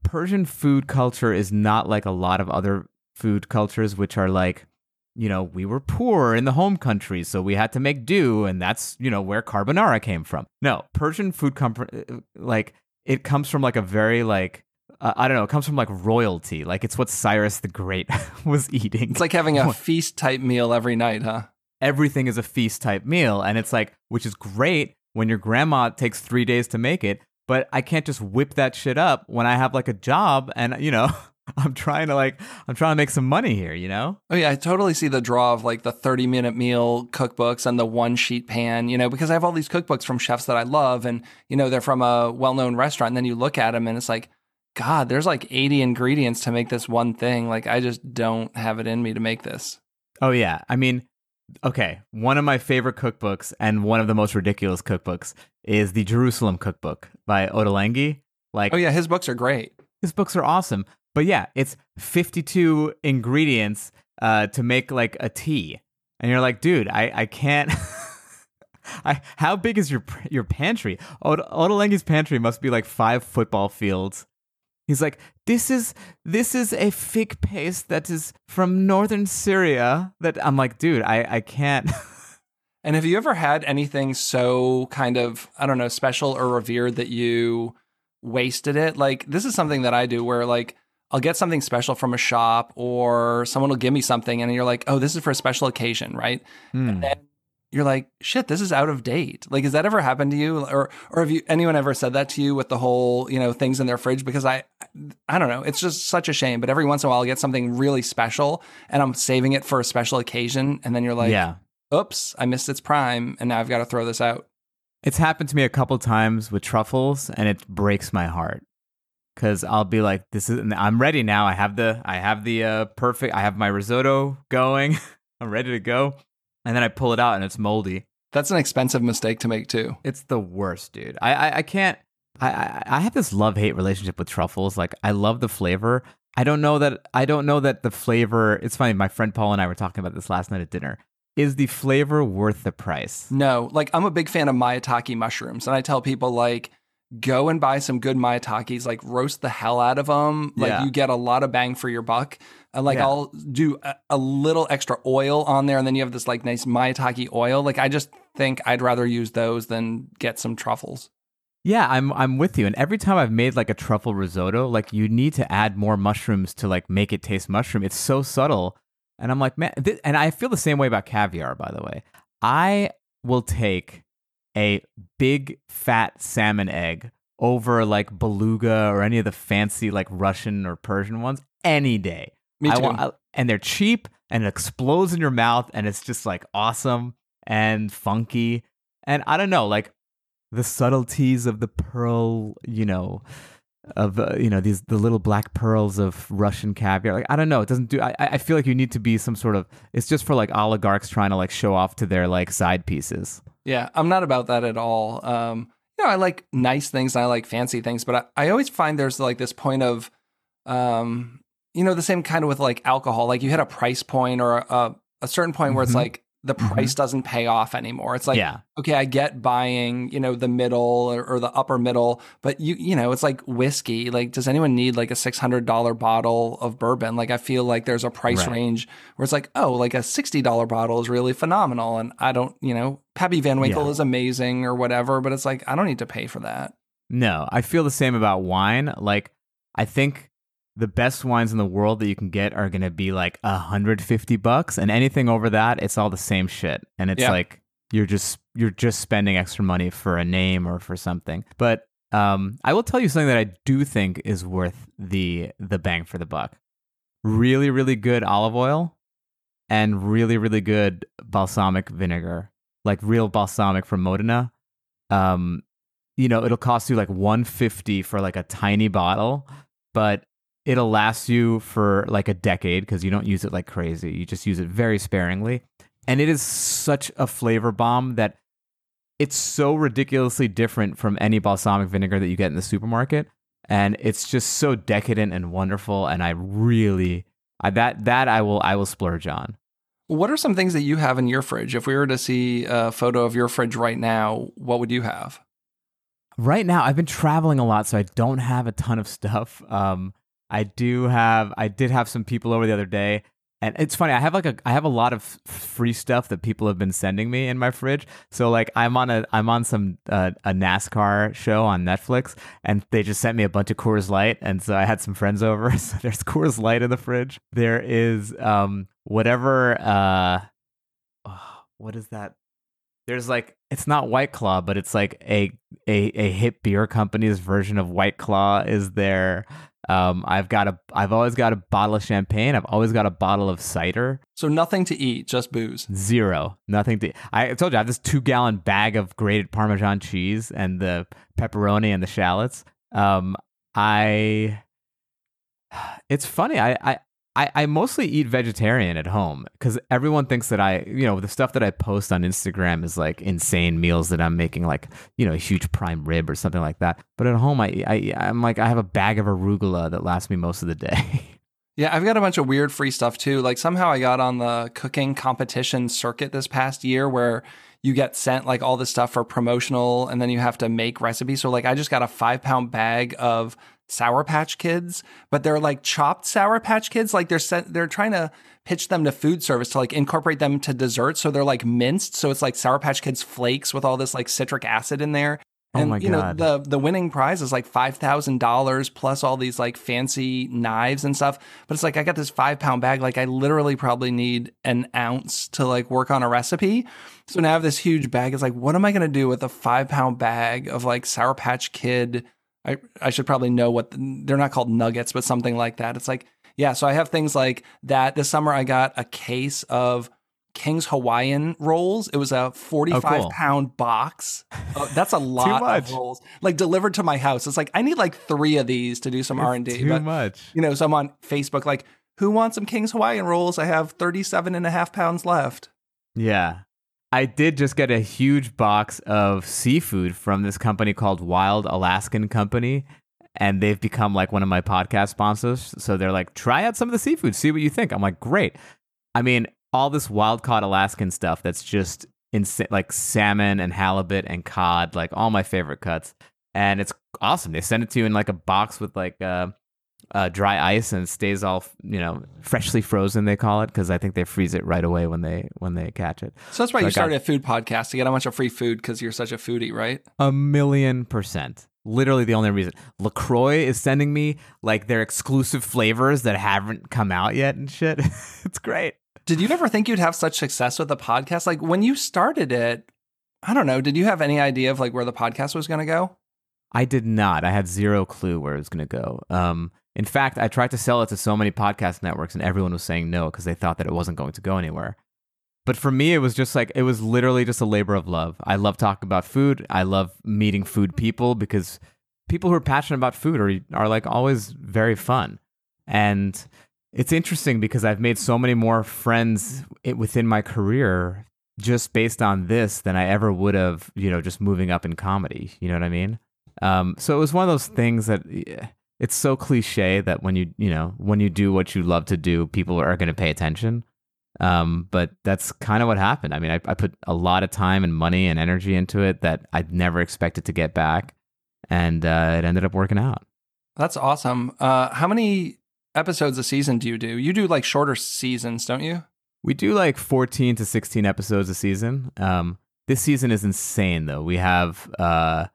persian food culture is not like a lot of other food cultures which are like you know we were poor in the home country so we had to make do and that's you know where carbonara came from. No persian food com- uh, like it comes from like a very like uh, I don't know. It comes from like royalty. Like it's what Cyrus the Great was eating. it's like having a feast type meal every night, huh? everything is a feast type meal, and it's like, which is great when your grandma takes three days to make it. But I can't just whip that shit up when I have like a job, and you know, I'm trying to like, I'm trying to make some money here. You know? Oh yeah, I totally see the draw of like the 30 minute meal cookbooks and the one sheet pan, you know, because I have all these cookbooks from chefs that I love and you know, they're from a well-known restaurant and then you look at them and it's like god, there's like 80 ingredients to make this one thing. Like I just don't have it in me to make this. Oh yeah. I mean, okay, one of my favorite cookbooks and one of the most ridiculous cookbooks is the Jerusalem cookbook by Ottolenghi. Like Oh yeah, his books are great. his books are awesome. But yeah, it's 52 ingredients uh, to make like a tea. And you're like, dude, I, I can't. I, how big is your your pantry? Ottolenghi's pantry must be like five football fields. He's like, this is this is a fig paste that is from northern Syria. That I'm like, dude, I I can't. And have you ever had anything so kind of, I don't know, special or revered that you wasted it? Like, this is something that I do where, like, I'll get something special from a shop or someone will give me something and you're like, oh, this is for a special occasion, right? Hmm. And then you're like, shit, this is out of date. Like, has that ever happened to you? Or, or have you, anyone ever said that to you with the whole, you know, things in their fridge? Because I, I don't know. It's just such a shame. But every once in a while, I'll get something really special and I'm saving it for a special occasion. And then you're like, yeah, oops, I missed its prime, and now I've got to throw this out. It's happened to me a couple times with truffles, and it breaks my heart because I'll be like, "This is I'm ready now. I have the I have the uh, perfect. I have my risotto going. I'm ready to go." And then I pull it out, and it's moldy. That's an expensive mistake to make too. It's the worst, dude. I I, I can't. I, I I have this love hate relationship with truffles. Like I love the flavor. I don't know that I don't know that the flavor. It's funny. My friend Paul and I were talking about this last night at dinner. Is the flavor worth the price? No, like I'm a big fan of maitake mushrooms, and I tell people like go and buy some good maitakes, like roast the hell out of them. Like Yeah. you get a lot of bang for your buck. And like Yeah. I'll do a, a little extra oil on there, and then you have this like nice maitake oil. Like I just think I'd rather use those than get some truffles. Yeah, I'm I'm with you. And every time I've made like a truffle risotto, like you need to add more mushrooms to like make it taste mushroom. It's so subtle. And I'm like, man, and I feel the same way about caviar, by the way. I will take a big fat salmon egg over like beluga or any of the fancy like Russian or Persian ones any day. Me I too. want, I- and they're cheap and it explodes in your mouth and it's just like awesome and funky. And I don't know, like the subtleties of the pearl, you know, of uh, you know these the little black pearls of Russian caviar. Like I don't know, it doesn't do. I I feel like you need to be some sort of. It's just for like oligarchs trying to like show off to their like side pieces. Yeah, I'm not about that at all. Um, you know, I like nice things and I like fancy things, but I, I always find there's like this point of, um, you know, the same kind of with like alcohol. Like you hit a price point or a, a certain point where it's Mhm. like the price mm-hmm. doesn't pay off anymore. It's like, yeah, okay, I get buying, you know, the middle or, or the upper middle, but you, you know, it's like whiskey. Like, does anyone need like a six hundred dollar bottle of bourbon? Like, I feel like there's a price Right. range where it's like, oh, like a sixty dollar bottle is really phenomenal, and I don't, you know, Pappy Van Winkle Yeah. is amazing or whatever, but it's like I don't need to pay for that. no, I feel the same about wine. Like I think the best wines in the world that you can get are gonna be like a hundred fifty bucks, and anything over that, it's all the same shit, and it's Yeah. like you're just you're just spending extra money for a name or for something. But um, I will tell you something that I do think is worth the the bang for the buck. Really, really good olive oil and really, really good balsamic vinegar, like real balsamic from Modena. Um, you know, it'll cost you like 150 for like a tiny bottle, but it'll last you for like a decade because you don't use it like crazy. You just use it very sparingly. And it is such a flavor bomb that it's so ridiculously different from any balsamic vinegar that you get in the supermarket. And it's just so decadent and wonderful. And I really, I, that, that I will, I will splurge on. What are some things that you have in your fridge? If we were to see a photo of your fridge right now, what would you have? Right now, I've been traveling a lot, so I don't have a ton of stuff. Um, I do have, I did have some people over the other day, and it's funny. I have like a, I have a lot of free stuff that people have been sending me in my fridge. So like, I'm on a, I'm on some uh, a NASCAR show on Netflix, and they just sent me a bunch of Coors Light, and so I had some friends over. So there's Coors Light in the fridge. There is um whatever uh, oh, what is that? There's like it's not White Claw, but it's like a a a hip beer company's version of White Claw is there. Um, I've got a I've always got a bottle of champagne. I've always got a bottle of cider. So nothing to eat, just booze. Zero, nothing to. I told you I have this two gallon bag of grated Parmesan cheese and the pepperoni and the shallots. Um, I. It's funny. I I. I, I mostly eat vegetarian at home because everyone thinks that I, you know, the stuff that I post on Instagram is like insane meals that I'm making, like, you know, a huge prime rib or something like that. But at home, I, I, I'm like, I have a bag of arugula that lasts me most of the day. Yeah, I've got a bunch of weird free stuff too. Like somehow I got on the cooking competition circuit this past year where you get sent like all this stuff for promotional and then you have to make recipes. So like I just got a five pound bag of Sour Patch Kids, but they're like chopped Sour Patch Kids. Like they're sent, they're trying to pitch them to food service to like incorporate them to dessert. So they're like minced. So it's like Sour Patch Kids flakes with all this like citric acid in there. Oh And you know God. the the winning prize is like five thousand dollars plus all these like fancy knives and stuff. But it's like I got this five pound bag. Like I literally probably need an ounce to like work on a recipe. So now I have this huge bag. It's like, what am I gonna do with a five pound bag of like Sour Patch Kid? I I should probably know what the, they're not called nuggets, but something like that. It's like yeah. So I have things like that. This summer I got a case of King's Hawaiian rolls. It was a 45 Oh, cool. pound box. Oh, that's a lot of rolls. Like delivered to my house. It's like I need like three of these to do some R and D. Too But much. you know, so I'm on Facebook like, who wants some King's Hawaiian rolls? I have 37 and a half pounds left. Yeah. I did just get a huge box of seafood from this company called Wild Alaskan Company. And they've become like one of my podcast sponsors. So they're like, try out some of the seafood, see what you think. I'm like, great. I mean, all this wild caught Alaskan stuff that's just insane, like salmon and halibut and cod, like all my favorite cuts. And it's awesome. They send it to you in like a box with like uh, uh, dry ice and stays all you know freshly frozen. They call it because I think they freeze it right away when they when they catch it. So that's why So you I got- started a food podcast to get a bunch of free food because you're such a foodie, right? A million percent. Literally the only reason. LaCroix is sending me like their exclusive flavors that haven't come out yet and shit. it's great. Did you ever think you'd have such success with the podcast? Like when you started it, I don't know. Did you have any idea of like where the podcast was going to go? I did not. I had zero clue where it was going to go. Um, in fact, I tried to sell it to so many podcast networks and everyone was saying no because they thought that it wasn't going to go anywhere. But for me, it was just like, it was literally just a labor of love. I love talking about food. I love meeting food people because people who are passionate about food are, are like always very fun. And it's interesting because I've made so many more friends within my career just based on this than I ever would have, you know, just moving up in comedy. You know what I mean? Um, so it was one of those things that it's so cliche that when you, you know, when you do what you love to do, people are going to pay attention. Um, but that's kind of what happened. I mean, I, I put a lot of time and money and energy into it that I'd never expected to get back. And uh, it ended up working out. That's awesome. Uh, how many episodes a season do you do? You do like shorter seasons, don't you? We do like 14 to 16 episodes a season. Um, this season is insane, though. We have, uh,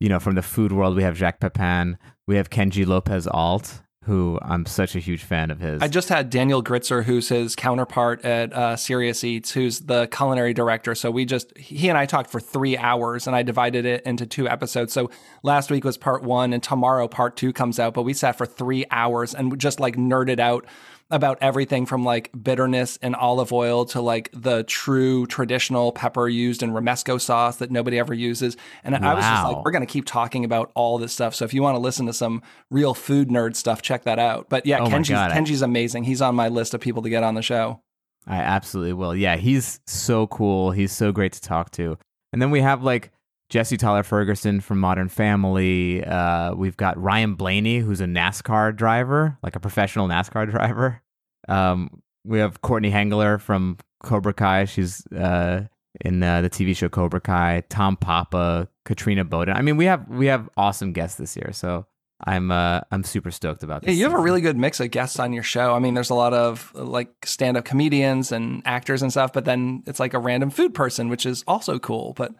you know, from the food world, we have Jacques Pepin. We have Kenji Lopez Alt, who I'm such a huge fan of his. I just had Daniel Gritzer, who's his counterpart at uh, Serious Eats, who's the culinary director. So we just, he and I talked for three hours and I divided it into two episodes. So last week was part one and tomorrow part two comes out, but we sat for three hours and just like nerded out about everything from like bitterness and olive oil to like the true traditional pepper used in romesco sauce that nobody ever uses. And I was just like, we're going to keep talking about all this stuff. So if you want to listen to some real food nerd stuff, check that out. But yeah, Oh Kenji's, Kenji's amazing. He's on my list of people to get on the show. I absolutely will. Yeah, he's so cool. He's so great to talk to. And then we have like Jesse Tyler Ferguson from Modern Family. Uh, we've got Ryan Blaney, who's a NASCAR driver, like a professional NASCAR driver. Um, we have Courtney Henggeler from Cobra Kai. She's uh, in uh, the TV show Cobra Kai. Tom Papa, Katrina Bowden. I mean, we have we have awesome guests this year. So I'm uh, I'm super stoked about Yeah, this. you have a really good mix of guests on your show. I mean, there's a lot of like stand up comedians and actors and stuff, but then it's like a random food person, which is also cool. But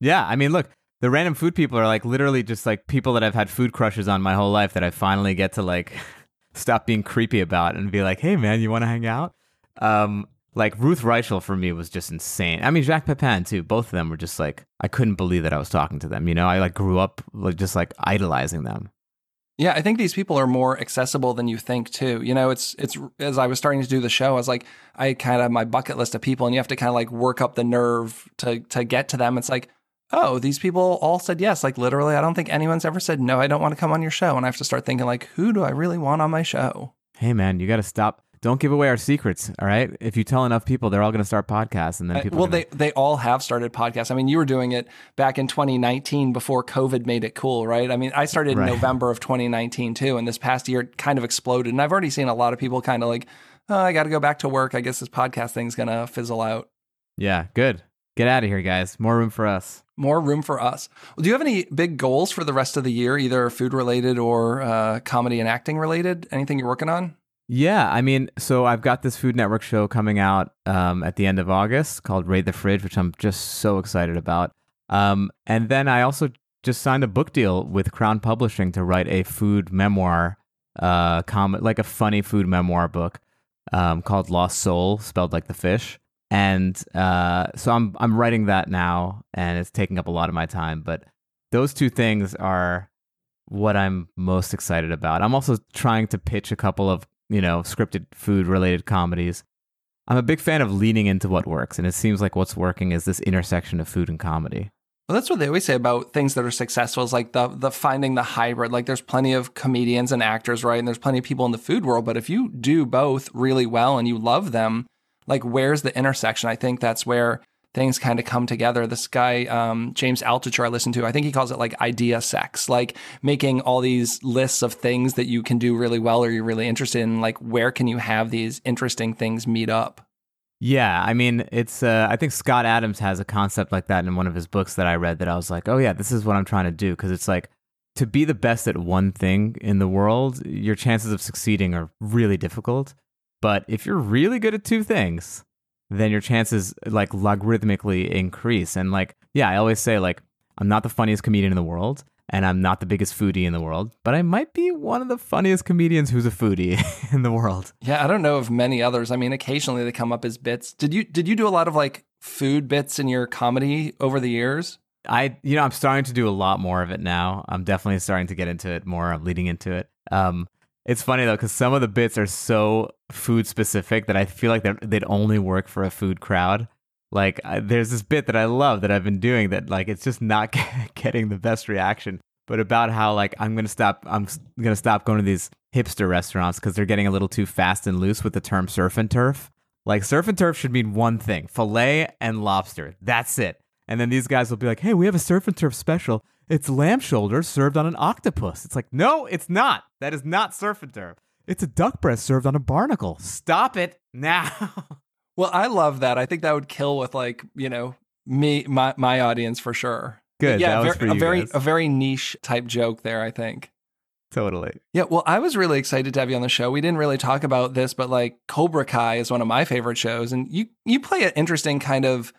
Yeah, I mean, look, the random food people are like literally just like people that I've had food crushes on my whole life that I finally get to like stop being creepy about and be like, hey man, you want to hang out? Um, like Ruth Reichl for me was just insane. I mean, Jacques Pepin too. Both of them were just like I couldn't believe that I was talking to them. You know, I like grew up like just like idolizing them. Yeah, I think these people are more accessible than you think too. You know, it's it's as I was starting to do the show, I was like, I kind of have my bucket list of people, and you have to kind of like work up the nerve to to get to them. It's like, oh, these people all said yes. Like literally, I don't think anyone's ever said no. I don't want to come on your show, and I have to start thinking like, who do I really want on my show? Hey man, you got to stop. Don't give away our secrets. All right. If you tell enough people, they're all going to start podcasts, and then Uh, people. well, gonna- they they all have started podcasts. I mean, you were doing it back in 2019 before COVID made it cool, right? I mean, I started in Right. November of 2019 too, and this past year it kind of exploded. And I've already seen a lot of people kind of like, oh, I got to go back to work. I guess this podcast thing's gonna fizzle out. yeah, good. Get out of here, guys. More room for us. More room for us. Well, do you have any big goals for the rest of the year, either food related or uh, comedy and acting related? Anything you're working on? Yeah, I mean, so I've got this Food Network show coming out um, at the end of August called Raid the Fridge, which I'm just so excited about. Um, and then I also just signed a book deal with Crown Publishing to write a food memoir, uh, com- like a funny food memoir book um, called Lost Soul, spelled like the fish. And uh, so I'm I'm writing that now, and it's taking up a lot of my time. But those two things are what I'm most excited about. I'm also trying to pitch a couple of, you know, scripted food related comedies. I'm a big fan of leaning into what works, and it seems like what's working is this intersection of food and comedy. Well, that's what they always say about things that are successful is like the the finding the hybrid. Like there's plenty of comedians and actors, right? And there's plenty of people in the food world, but if you do both really well and you love them, like where's the intersection? I think that's where things kind of come together. This guy, um, James Altucher, I listened to, I think he calls it like idea sex, like making all these lists of things that you can do really well or you're really interested in. Like, where can you have these interesting things meet up? Yeah, I mean, it's. Uh, I think Scott Adams has a concept like that in one of his books that I read. That I was like, oh yeah, this is what I'm trying to do because it's like to be the best at one thing in the world, your chances of succeeding are really difficult. But if you're really good at two things, then your chances like logarithmically increase. And like, yeah, I always say like, I'm not the funniest comedian in the world, and I'm not the biggest foodie in the world, but I might be one of the funniest comedians who's a foodie in the world. Yeah, I don't know of many others. I mean, occasionally they come up as bits. Did you did you do a lot of like food bits in your comedy over the years? I you know, I'm starting to do a lot more of it now. I'm definitely starting to get into it more. I'm leading into it. Um it's funny though because some of the bits are so food specific that I feel like they'd only work for a food crowd. Like I, there's this bit that I love that I've been doing that like it's just not getting the best reaction. But about how like I'm gonna stop I'm gonna stop going to these hipster restaurants because they're getting a little too fast and loose with the term surf and turf. Like surf and turf should mean one thing: fillet and lobster. That's it. And then these guys will be like, "Hey, we have a surf and turf special. It's lamb shoulder served on an octopus." It's like, no, it's not. That is not surf and turf. It's a duck breast served on a barnacle. Stop it now. Well, I love that. I think that would kill with like, you know, me my my audience for sure. Good. Yeah, that ver- a very guys. a very niche type joke there, I think. Totally. Yeah, well, I was really excited to have you on the show. We didn't really talk about this, but like Cobra Kai is one of my favorite shows, and you you play an interesting kind of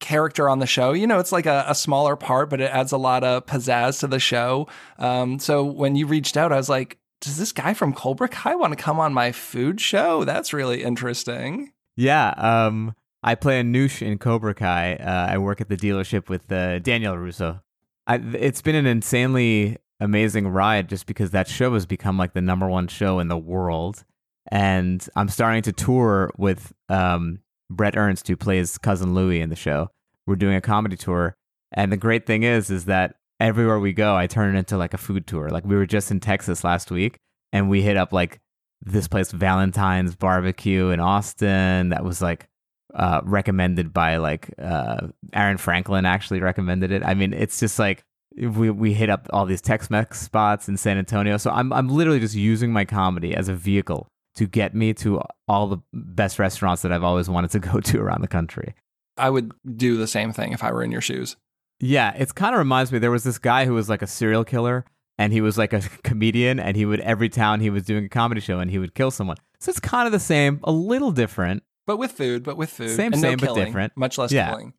character on the show. You know, it's like a, a smaller part, but it adds a lot of pizzazz to the show. Um, so when you reached out, I was like, does this guy from Cobra Kai want to come on my food show? That's really interesting. Yeah. Um, I play Anoush in Cobra Kai. Uh, I work at the dealership with uh, Daniel Russo. I, it's been an insanely amazing ride just because that show has become like the number one show in the world. And I'm starting to tour with um, Brett Ernst, who plays cousin Louie in the show. We're doing a comedy tour. And the great thing is, is that everywhere we go, I turn it into like a food tour. Like we were just in Texas last week and we hit up like this place, Valentina's Barbecue in Austin. That was like uh, recommended by like uh, Aaron Franklin actually recommended it. I mean, it's just like we we hit up all these Tex-Mex spots in San Antonio. So I'm I'm literally just using my comedy as a vehicle to get me to all the best restaurants that I've always wanted to go to around the country. I would do the same thing if I were in your shoes. Yeah, it's kind of reminds me. There was this guy who was like a serial killer, and he was like a comedian, and he would every town he was doing a comedy show, and he would kill someone. So it's kind of the same, a little different, but with food, but with food, same, and same, no but different. Much less Yeah. killing.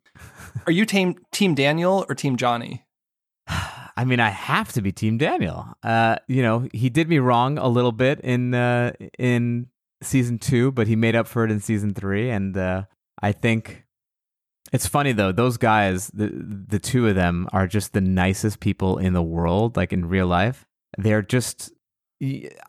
Are you team Team Daniel or Team Johnny? I mean, I have to be Team Daniel. Uh, you know, he did me wrong a little bit in uh, in season two, but he made up for it in season three, and uh, I think it's funny though. Those guys, the the two of them, are just the nicest people in the world. Like in real life, they're just.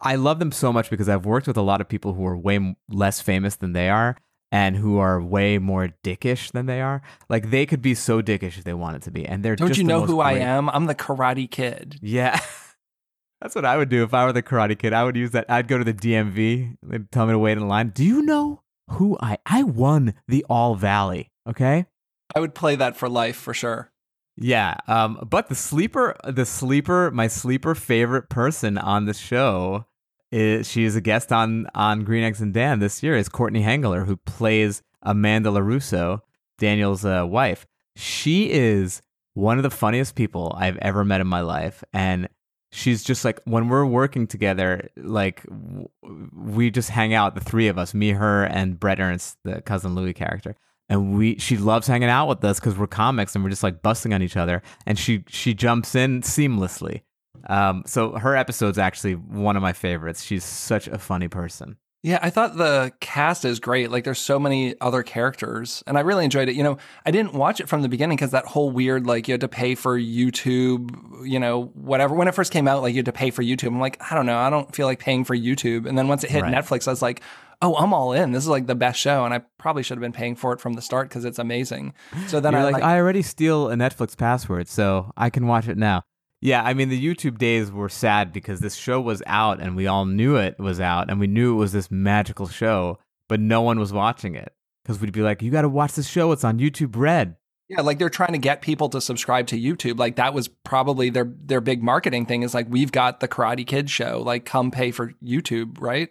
I love them so much because I've worked with a lot of people who are way less famous than they are, and who are way more dickish than they are. Like they could be so dickish if they wanted to be, and they're Don't you know who I am? I'm the Karate Kid. yeah. That's what I would do if I were the Karate Kid. I would use that. I'd go to the DMV. They'd tell me to wait in line. Do you know who I? I won the All Valley. Okay. I would play that for life for sure. Yeah. Um. But the sleeper, the sleeper, my sleeper favorite person on the show is she is a guest on on Green Eggs and Dan this year is Courtney Henggeler, who plays Amanda Larusso, Daniel's uh, wife. She is one of the funniest people I've ever met in my life, and she's just like when we're working together, like w- we just hang out, the three of us, me, her, and Brett Ernst, the cousin Louis character. And we, she loves hanging out with us because we're comics and we're just like busting on each other. And she, she jumps in seamlessly. Um, so her episode's actually one of my favorites. She's such a funny person. Yeah, I thought the cast is great. Like, there's so many other characters, and I really enjoyed it. You know, I didn't watch it from the beginning because that whole weird, like, you had to pay for YouTube, you know, whatever. When it first came out, like, you had to pay for YouTube. I'm like, I don't know, I don't feel like paying for YouTube. And then once it hit Right. Netflix, I was like, oh, I'm all in. This is like the best show, and I probably should have been paying for it from the start because it's amazing. So then You're I like, like, I already steal a Netflix password, so I can watch it now. Yeah, I mean, the YouTube days were sad because this show was out and we all knew it was out and we knew it was this magical show, but no one was watching it because we'd be like, you got to watch this show. It's on YouTube Red. yeah, like they're trying to get people to subscribe to YouTube. Like that was probably their their big marketing thing. Is like we've got the Karate Kid show. Like come pay for YouTube, right?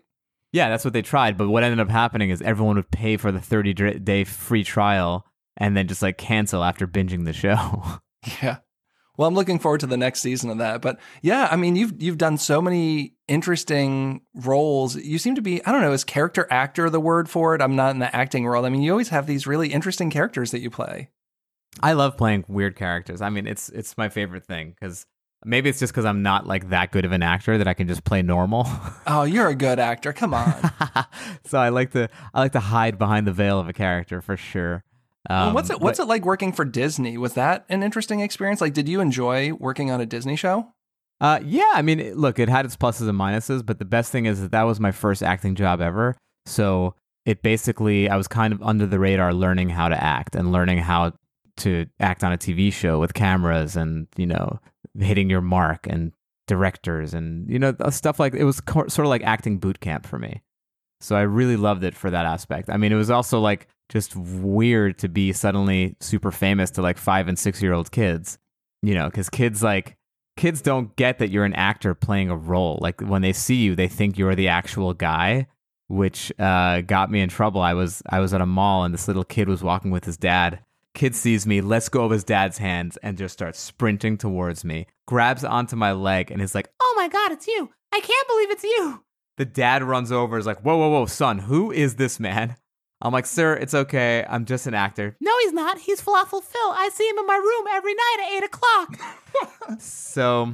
Yeah, that's what they tried. But what ended up happening is everyone would pay for the 30 day free trial and then just like cancel after binging the show. Yeah. Well, I'm looking forward to the next season of that. But yeah, I mean, you've you've done so many interesting roles. You seem to be, I don't know, is character actor the word for it? I'm not in the acting world. I mean, you always have these really interesting characters that you play. I love playing weird characters. I mean, it's it's my favorite thing because maybe it's just because I'm not like that good of an actor that I can just play normal. Oh, you're a good actor. Come on. so I like to I like to hide behind the veil of a character for sure. Well, Um, what's it what's it like working for Disney? Was that an interesting experience? Like did you enjoy working on a Disney show? Uh, yeah, I mean, it- look, it had its pluses and minuses, but the best thing is that that was my first acting job ever. So it basically, I was kind of under the radar learning how to act and learning how to act on a TV show with cameras and, you know, hitting your mark and directors and, you know, stuff like it was co- sort of like acting boot camp for me. So I really loved it for that aspect. I mean, it was also like just weird to be suddenly super famous to like five and six year old kids, you know, because kids like, kids don't get that you're an actor playing a role. Like when they see you, they think you're the actual guy, which uh, got me in trouble. I was I was at a mall and this little kid was walking with his dad. Kid sees me, lets go of his dad's hands, and just starts sprinting towards me. Grabs onto my leg and is like, "Oh my god, it's you! I can't believe it's you!" The dad runs over, is like, "Whoa, whoa, whoa, son, who is this man?" I'm like, "Sir, it's okay. I'm just an actor." No, he's not. He's Falafel Phil. I see him in my room every night at eight o'clock. so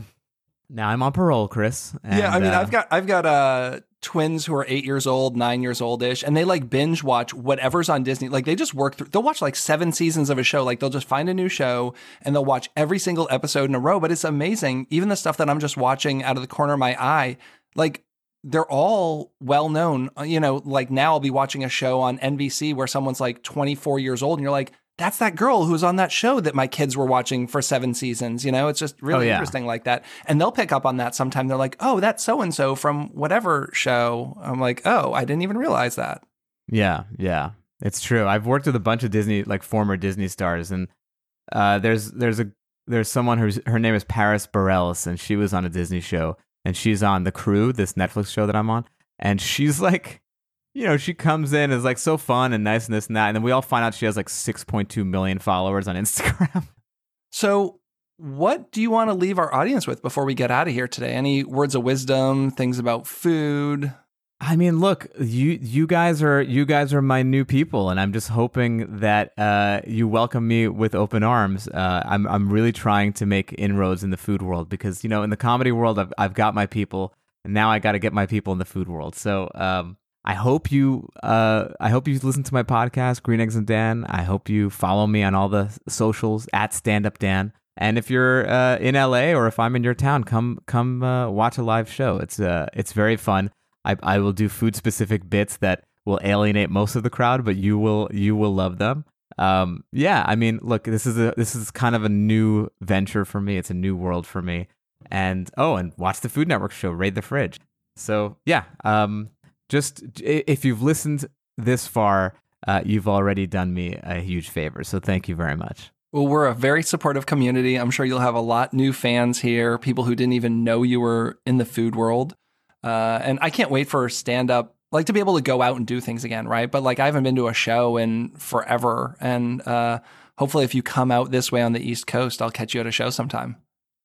now I'm on parole, Chris. yeah, I mean, uh, I've got I've got uh twins who are eight years old, nine years oldish, and they like binge watch whatever's on Disney. Like they just work through. They'll watch like seven seasons of a show. Like they'll just find a new show and they'll watch every single episode in a row. But it's amazing. Even the stuff that I'm just watching out of the corner of my eye, like they're all well known. Uh, You know, like now I'll be watching a show on NBC where someone's like 24 years old, and you're like. That's that girl who was on that show that my kids were watching for seven seasons. You know, it's just really Oh, yeah. interesting like that. And they'll pick up on that sometime. They're like, oh, that's so and so from whatever show. I'm like, oh, I didn't even realize that. Yeah, yeah, it's true. I've worked with a bunch of Disney, like former Disney stars, and uh, there's there's a there's someone who's her name is Paris Berelc, and she was on a Disney show, and she's on The Crew, this Netflix show that I'm on, and she's like, you know, she comes in is like so fun and nice and this and that, and then we all find out she has like 6.2 million followers on Instagram. So, what do you want to leave our audience with before we get out of here today? Any words of wisdom, things about food? I mean, look, you you guys are you guys are my new people, and I'm just hoping that uh, you welcome me with open arms. Uh, I'm I'm really trying to make inroads in the food world because you know in the comedy world I've I've got my people, and now I got to get my people in the food world. So um, I hope you uh, I hope you listen to my podcast, Green Eggs and Dan. I hope you follow me on all the socials at Stand Up Dan. And if you're uh, in LA or if I'm in your town, come come uh, watch a live show. It's uh, it's very fun. I, I will do food specific bits that will alienate most of the crowd, but you will you will love them. Um, yeah, I mean, look, this is a this is kind of a new venture for me. It's a new world for me. And oh, and watch the Food Network show, Raid the Fridge. So yeah, um, just if you've listened this far, uh, you've already done me a huge favor. So thank you very much. Well, we're a very supportive community. I'm sure you'll have a lot new fans here, people who didn't even know you were in the food world. Uh, and I can't wait for stand up, like to be able to go out and do things again, right? But like I haven't been to a show in forever. And uh, hopefully, if you come out this way on the East Coast, I'll catch you at a show sometime.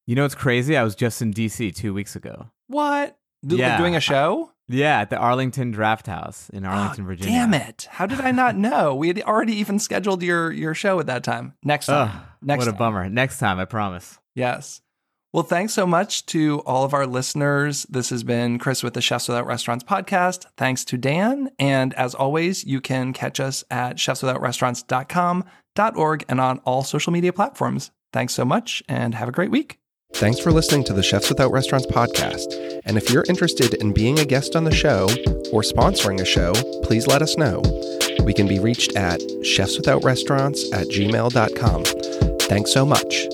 You know what's crazy? I was just in DC two weeks ago. What? Do- Yeah. Doing a show? Yeah, at the Arlington Draft House in Arlington, Oh, Virginia. Damn it! How did I not know? We had already even scheduled your your show at that time. Next time. Next what a time. bummer. Next time, I promise. Yes. Well, thanks so much to all of our listeners. This has been Chris with the Chefs Without Restaurants podcast. Thanks to Dan. And as always, you can catch us at chefswithoutrestaurants.com, .org, and on all social media platforms. Thanks so much and have a great week. Thanks for listening to the Chefs Without Restaurants podcast. And if you're interested in being a guest on the show or sponsoring a show, please let us know. We can be reached at chefswithoutrestaurants at gmail.com. Thanks so much.